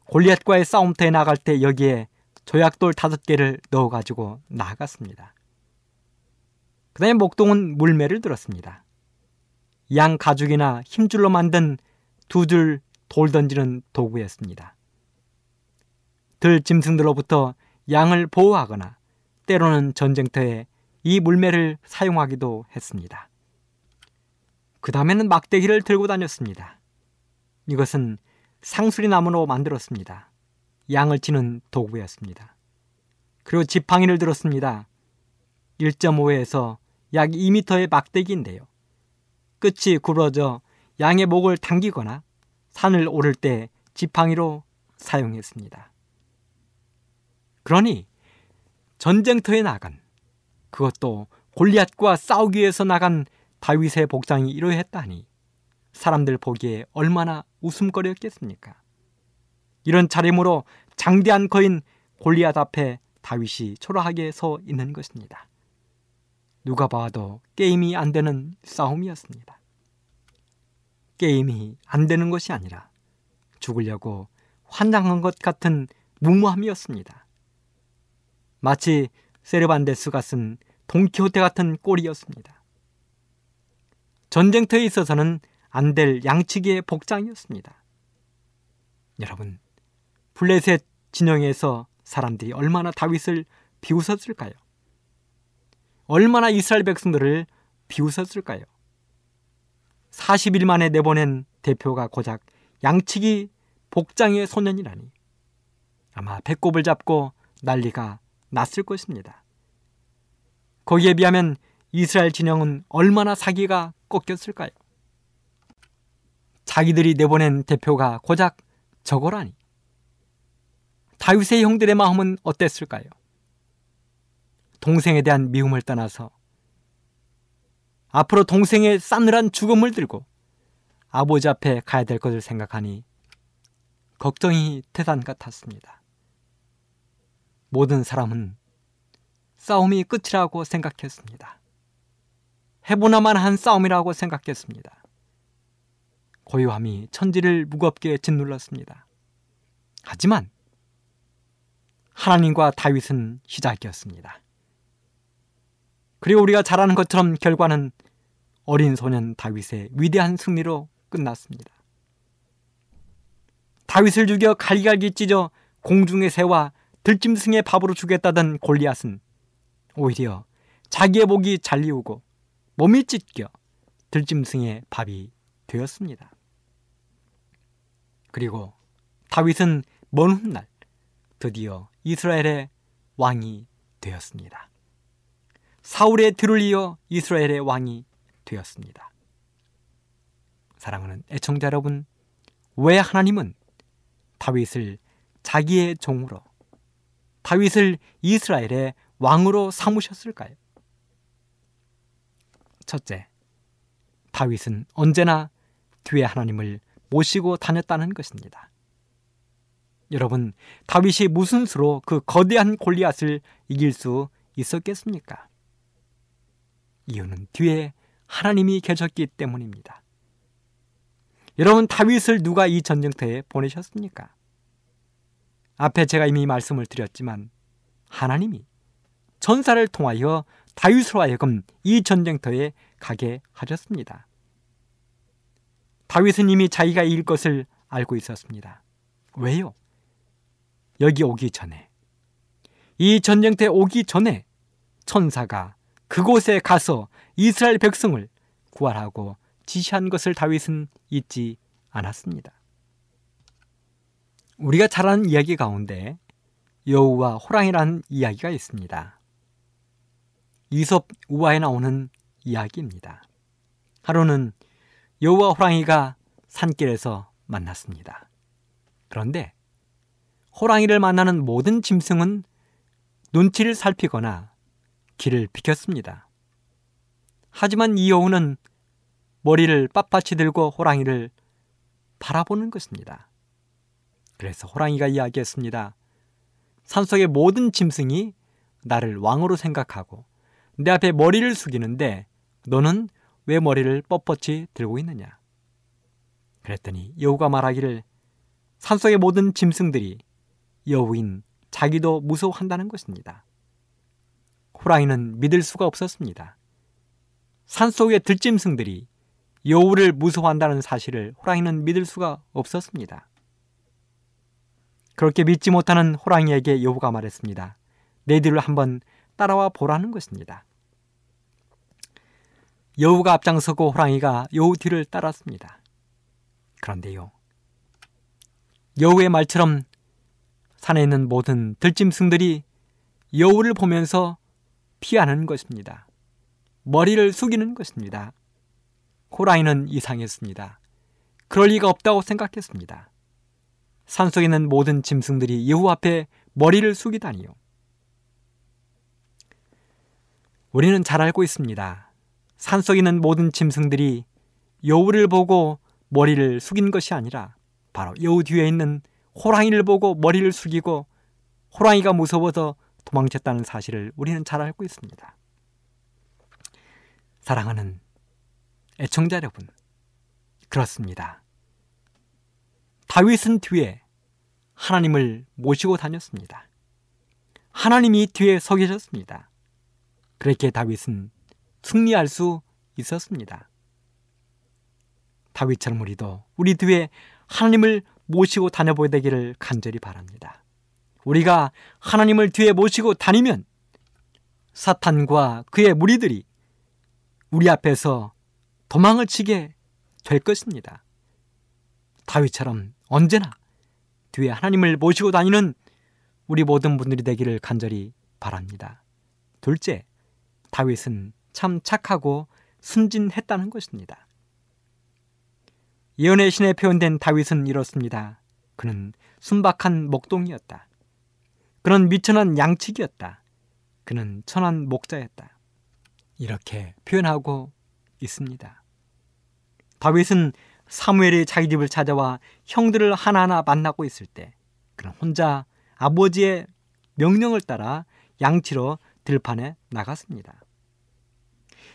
골리앗과의 싸움터에 나갈 때 여기에 조약돌 다섯 개를 넣어가지고 나아갔습니다. 그 다음에 목동은 물매를 들었습니다. 양 가죽이나 힘줄로 만든 두 줄 돌 던지는 도구였습니다. 들 짐승들로부터 양을 보호하거나 때로는 전쟁터에 이 물매를 사용하기도 했습니다. 그 다음에는 막대기를 들고 다녔습니다. 이것은 상수리 나무로 만들었습니다. 양을 치는 도구였습니다. 그리고 지팡이를 들었습니다. 1.5에서 약 2m의 막대기인데요. 끝이 굽어져 양의 목을 당기거나 산을 오를 때 지팡이로 사용했습니다. 그러니 전쟁터에 나간 그것도 골리앗과 싸우기 위해서 나간 다윗의 복장이 이러했다니 사람들 보기에 얼마나 웃음거리였겠습니까? 이런 차림으로 장대한 거인 골리앗 앞에 다윗이 초라하게 서 있는 것입니다. 누가 봐도 게임이 안 되는 싸움이었습니다. 게임이 안 되는 것이 아니라 죽으려고 환장한 것 같은 무모함이었습니다. 마치 세르반데스가 쓴 동키호테 같은 꼴이었습니다. 전쟁터에 있어서는 안 될 양치기의 복장이었습니다. 여러분, 블레셋 진영에서 사람들이 얼마나 다윗을 비웃었을까요? 얼마나 이스라엘 백성들을 비웃었을까요? 40일 만에 내보낸 대표가 고작 양치기 복장의 소년이라니 아마 배꼽을 잡고 난리가 났을 것입니다. 거기에 비하면 이스라엘 진영은 얼마나 사기가 꺾였을까요? 자기들이 내보낸 대표가 고작 저거라니. 다윗의 형들의 마음은 어땠을까요? 동생에 대한 미움을 떠나서 앞으로 동생의 싸늘한 죽음을 들고 아버지 앞에 가야 될 것을 생각하니 걱정이 태산 같았습니다. 모든 사람은 싸움이 끝이라고 생각했습니다. 해보나만 한 싸움이라고 생각했습니다. 고요함이 천지를 무겁게 짓눌렀습니다. 하지만 하나님과 다윗은 시작이었습니다. 그리고 우리가 잘 아는 것처럼 결과는 어린 소년 다윗의 위대한 승리로 끝났습니다. 다윗을 죽여 갈기갈기 찢어 공중의 새와 들짐승의 밥으로 주겠다던 골리앗은 오히려 자기의 목이 잘리우고 몸이 찢겨 들짐승의 밥이 되었습니다. 그리고 다윗은 먼 훗날 드디어 이스라엘의 왕이 되었습니다. 사울의 뒤를 이어 이스라엘의 왕이 되었습니다. 사랑하는 애청자 여러분, 왜 하나님은 다윗을 자기의 종으로 다윗을 이스라엘의 왕으로 삼으셨을까요? 첫째, 다윗은 언제나 뒤에 하나님을 모시고 다녔다는 것입니다. 여러분, 다윗이 무슨 수로 그 거대한 골리앗을 이길 수 있었겠습니까? 이유는 뒤에 하나님이 계셨기 때문입니다. 여러분, 다윗을 누가 이 전쟁터에 보내셨습니까? 앞에 제가 이미 말씀을 드렸지만 하나님이 전사를 통하여 다윗으로 하여금 이 전쟁터에 가게 하셨습니다. 다윗은 이미 자기가 이길 것을 알고 있었습니다. 왜요? 여기 오기 전에 이 전쟁터에 오기 전에 천사가 그곳에 가서 이스라엘 백성을 구하라고 지시한 것을 다윗은 잊지 않았습니다. 우리가 잘 아는 이야기 가운데 여우와 호랑이라는 이야기가 있습니다. 이솝 우화에 나오는 이야기입니다. 하루는 여우와 호랑이가 산길에서 만났습니다. 그런데 호랑이를 만나는 모든 짐승은 눈치를 살피거나 길을 비켰습니다. 하지만 이 여우는 머리를 빳빳이 들고 호랑이를 바라보는 것입니다. 그래서 호랑이가 이야기했습니다. 산속의 모든 짐승이 나를 왕으로 생각하고 내 앞에 머리를 숙이는데 너는 왜 머리를 뻣뻣이 들고 있느냐? 그랬더니 여우가 말하기를 산속의 모든 짐승들이 여우인 자기도 무서워한다는 것입니다. 호랑이는 믿을 수가 없었습니다. 산속의 들짐승들이 여우를 무서워한다는 사실을 호랑이는 믿을 수가 없었습니다. 그렇게 믿지 못하는 호랑이에게 여우가 말했습니다. 내 뒤를 한번 따라와 보라는 것입니다. 여우가 앞장서고 호랑이가 여우 뒤를 따랐습니다. 그런데요. 여우의 말처럼 산에 있는 모든 들짐승들이 여우를 보면서 피하는 것입니다. 머리를 숙이는 것입니다. 호랑이는 이상했습니다. 그럴 리가 없다고 생각했습니다. 산속에 있는 모든 짐승들이 여우 앞에 머리를 숙이다니요. 우리는 잘 알고 있습니다. 산속에 있는 모든 짐승들이 여우를 보고 머리를 숙인 것이 아니라 바로 여우 뒤에 있는 호랑이를 보고 머리를 숙이고 호랑이가 무서워서 도망쳤다는 사실을 우리는 잘 알고 있습니다. 사랑하는 애청자 여러분, 그렇습니다. 다윗은 뒤에 하나님을 모시고 다녔습니다. 하나님이 뒤에 서 계셨습니다. 그렇게 다윗은 승리할 수 있었습니다. 다윗처럼 우리도 우리 뒤에 하나님을 모시고 다녀보야 되기를 간절히 바랍니다. 우리가 하나님을 뒤에 모시고 다니면 사탄과 그의 무리들이 우리 앞에서 도망을 치게 될 것입니다. 다윗처럼 언제나 뒤에 하나님을 모시고 다니는 우리 모든 분들이 되기를 간절히 바랍니다. 둘째, 다윗은 참 착하고 순진했다는 것입니다. 예언의 신에 표현된 다윗은 이렇습니다. 그는 순박한 목동이었다. 그는 미천한 양치기였다. 그는 천한 목자였다. 이렇게 표현하고 있습니다. 다윗은 사무엘이 자기 집을 찾아와 형들을 하나하나 만나고 있을 때 그는 혼자 아버지의 명령을 따라 양치러 들판에 나갔습니다.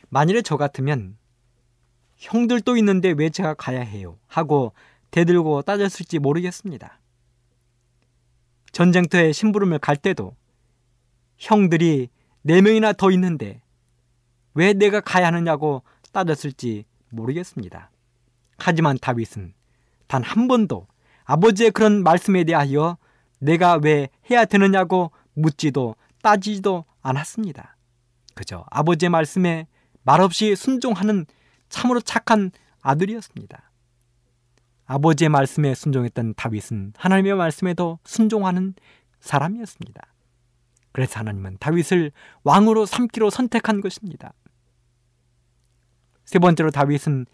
만일에 저 같으면 형들도 있는데 왜 제가 가야 해요? 하고 대들고 따졌을지 모르겠습니다. 전쟁터에 심부름을 갈 때도 형들이 네 명이나 더 있는데 왜 내가 가야 하느냐고 따졌을지 모르겠습니다. 하지만 다윗은 단 한 번도 아버지의 그런 말씀에 대하여 내가 왜 해야 되느냐고 묻지도 따지지도 않았습니다. 그저 아버지의 말씀에 말없이 순종하는 참으로 착한 아들이었습니다. 아버지의 말씀에 순종했던 다윗은 하나님의 말씀에도 순종하는 사람이었습니다. 그래서 하나님은 다윗을 왕으로 삼기로 선택한 것입니다. 세 번째로 다윗은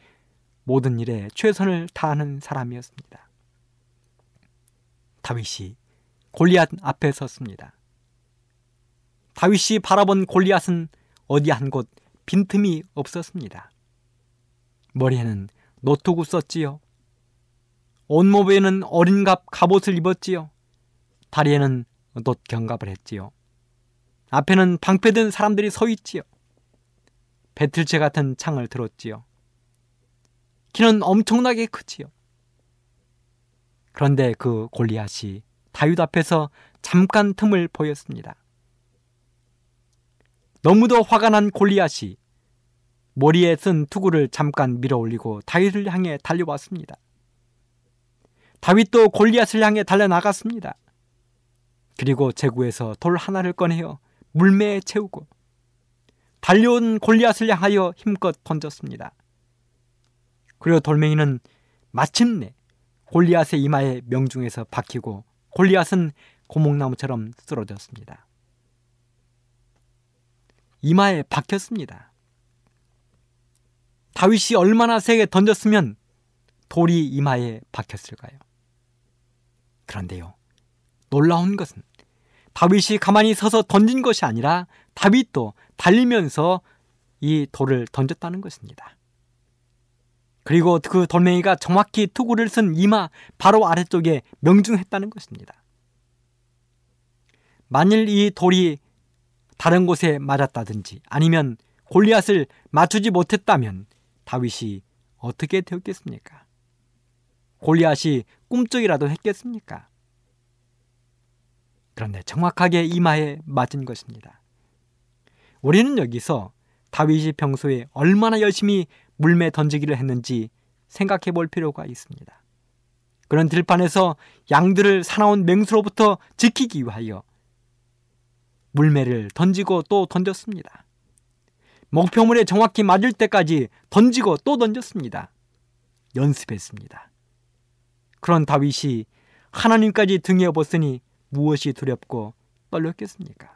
모든 일에 최선을 다하는 사람이었습니다. 다윗이 골리앗 앞에 섰습니다. 다윗이 바라본 골리앗은 어디 한 곳 빈틈이 없었습니다. 머리에는 노트구 썼지요. 온몸에는 어린갑 갑옷을 입었지요. 다리에는 돛 경갑을 했지요. 앞에는 방패든 사람들이 서 있지요. 배틀체 같은 창을 들었지요. 키는 엄청나게 크지요. 그런데 그 골리앗이 다윗 앞에서 잠깐 틈을 보였습니다. 너무도 화가 난 골리앗이 머리에 쓴 투구를 잠깐 밀어 올리고 다윗을 향해 달려왔습니다. 다윗도 골리앗을 향해 달려나갔습니다. 그리고 제구에서 돌 하나를 꺼내어 물매에 채우고 달려온 골리앗을 향하여 힘껏 던졌습니다. 그리고 돌멩이는 마침내 골리앗의 이마에 명중에서 박히고 골리앗은 고목나무처럼 쓰러졌습니다. 이마에 박혔습니다. 다윗이 얼마나 세게 던졌으면 돌이 이마에 박혔을까요? 그런데요. 놀라운 것은 다윗이 가만히 서서 던진 것이 아니라 다윗도 달리면서 이 돌을 던졌다는 것입니다. 그리고 그 돌멩이가 정확히 투구를 쓴 이마 바로 아래쪽에 명중했다는 것입니다. 만일 이 돌이 다른 곳에 맞았다든지 아니면 골리앗을 맞추지 못했다면 다윗이 어떻게 되었겠습니까? 골리앗이 꿈쩍이라도 했겠습니까? 그런데 정확하게 이마에 맞은 것입니다. 우리는 여기서 다윗이 평소에 얼마나 열심히 물매 던지기를 했는지 생각해 볼 필요가 있습니다. 그런 들판에서 양들을 사나운 맹수로부터 지키기 위하여 물매를 던지고 또 던졌습니다. 목표물에 정확히 맞을 때까지 던지고 또 던졌습니다. 연습했습니다. 그런 다윗이 하나님까지 등에 업었으니 무엇이 두렵고 떨렸겠습니까?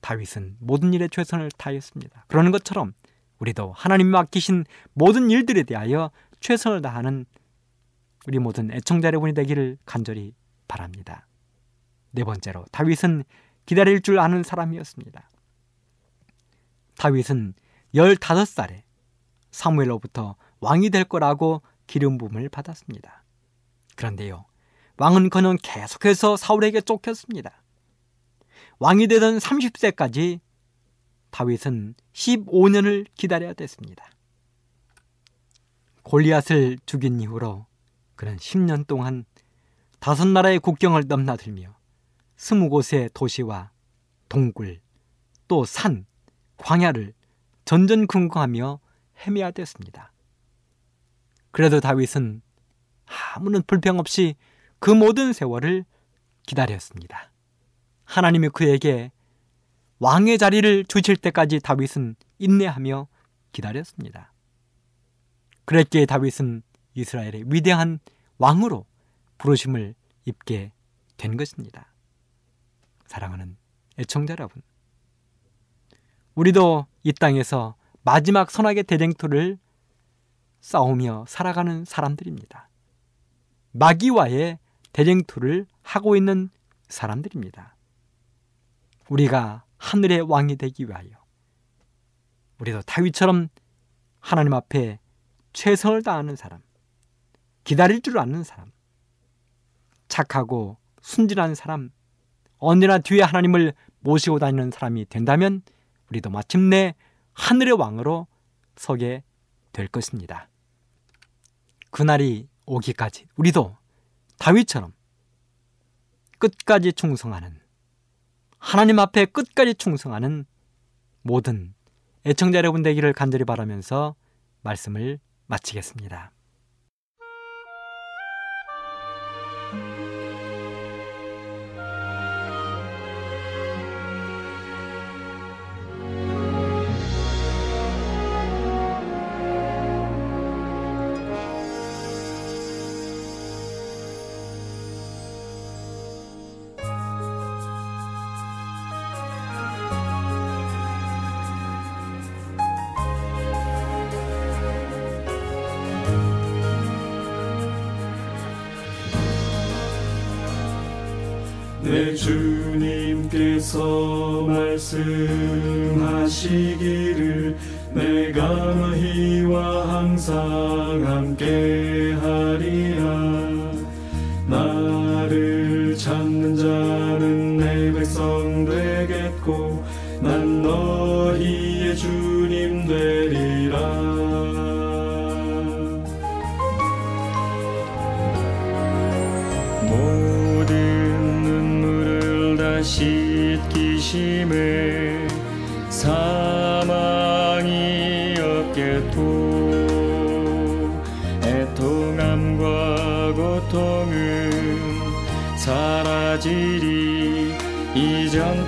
다윗은 모든 일에 최선을 다했습니다. 그러는 것처럼 우리도 하나님 맡기신 모든 일들에 대하여 최선을 다하는 우리 모든 애청자 여러분이 되기를 간절히 바랍니다. 네 번째로 다윗은 기다릴 줄 아는 사람이었습니다. 다윗은 15살에 사무엘로부터 왕이 될 거라고 기름 부음을 받았습니다. 그런데요. 왕은 그는 계속해서 사울에게 쫓겼습니다. 왕이 되던 30세까지 다윗은 15년을 기다려야 됐습니다. 골리앗을 죽인 이후로 그는 10년 동안 다섯 나라의 국경을 넘나들며 스무 곳의 도시와 동굴, 또 산, 광야를 전전긍긍하며 헤매야 됐습니다. 그래도 다윗은 아무런 불평 없이 그 모든 세월을 기다렸습니다. 하나님이 그에게 왕의 자리를 주실 때까지 다윗은 인내하며 기다렸습니다. 그랬기에 다윗은 이스라엘의 위대한 왕으로 부르심을 입게 된 것입니다. 사랑하는 애청자 여러분. 우리도 이 땅에서 마지막 선악의 대쟁투를 싸우며 살아가는 사람들입니다. 마귀와의 대쟁투를 하고 있는 사람들입니다. 우리가 하늘의 왕이 되기 위하여 우리도 다윗처럼 하나님 앞에 최선을 다하는 사람, 기다릴 줄 아는 사람, 착하고 순진한 사람, 언제나 뒤에 하나님을 모시고 다니는 사람이 된다면 우리도 마침내 하늘의 왕으로 서게 될 것입니다. 그날이 오기까지 우리도 다윗처럼 끝까지 충성하는 하나님 앞에 끝까지 충성하는 모든 애청자 여러분 되기를 간절히 바라면서 말씀을 마치겠습니다. 주님께서 말씀하시기를 내가 너희와 항상 함께 하리라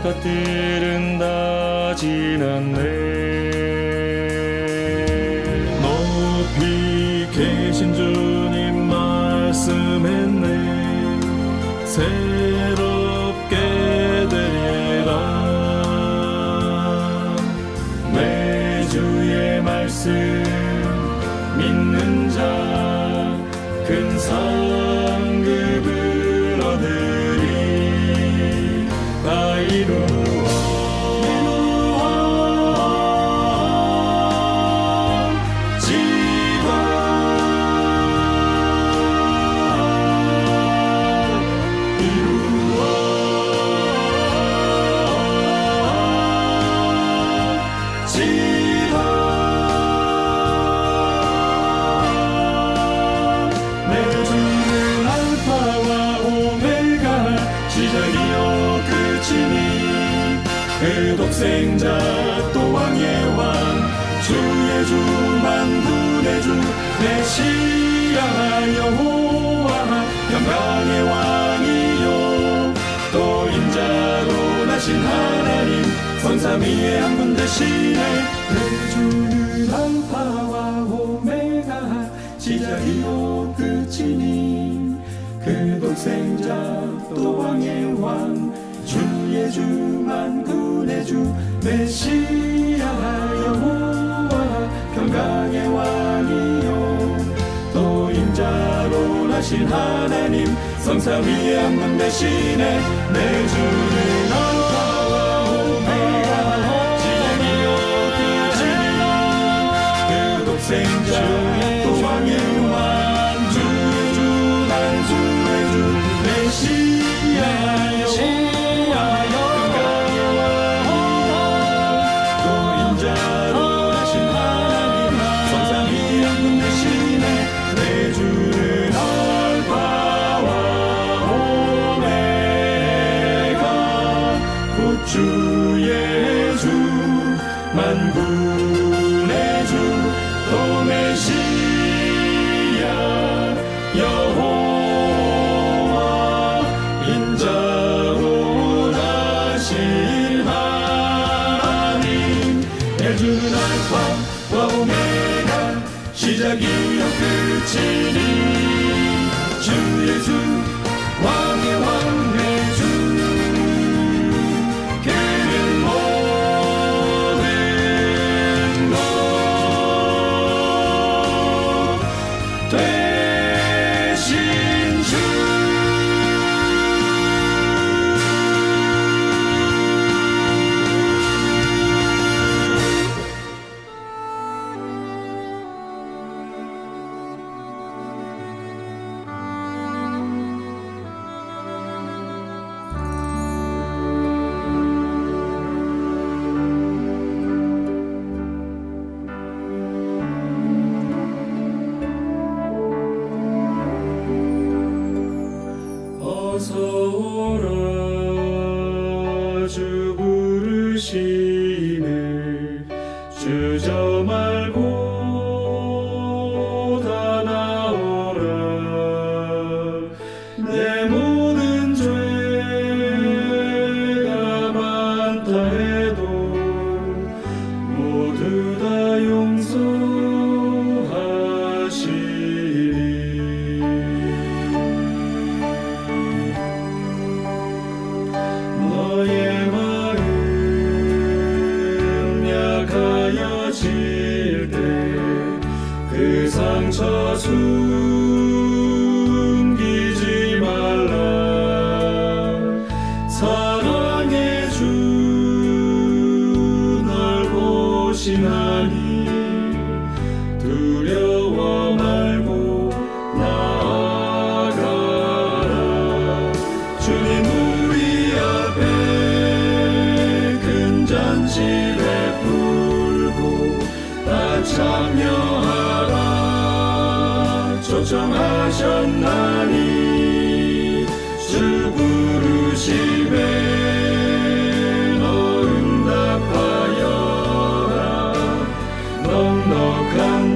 것들은 다 지났네. 천사미의 한 분 대신에 내주는 알파와 오메가 지자이요 끝이니 그 독생자 또 왕의 왕 주의 주 만군의 주 메시아 여호와 평강의 왕이요. 또 인자로 나신 하나님 성삼위의 한 분 대신에 내 주를 same John.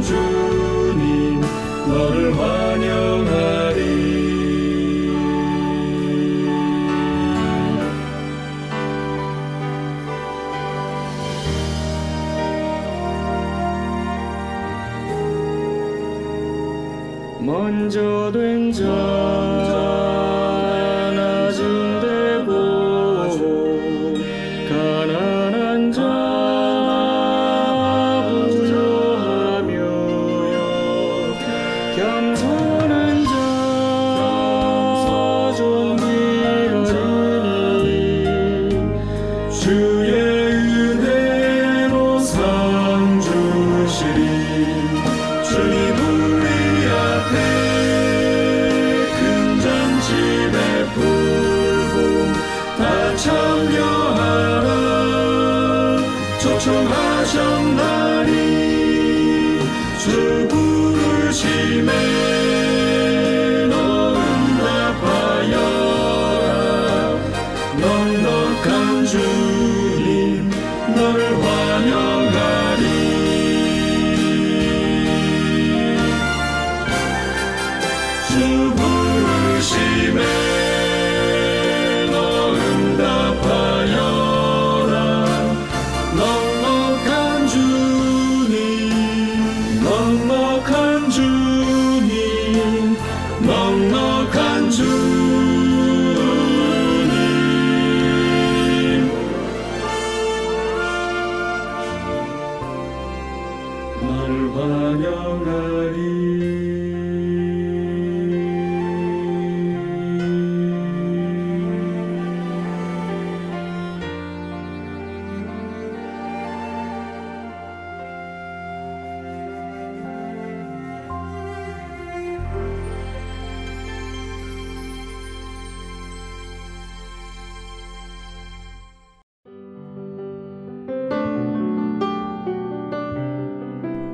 주님 너를 환영하리. 먼저 되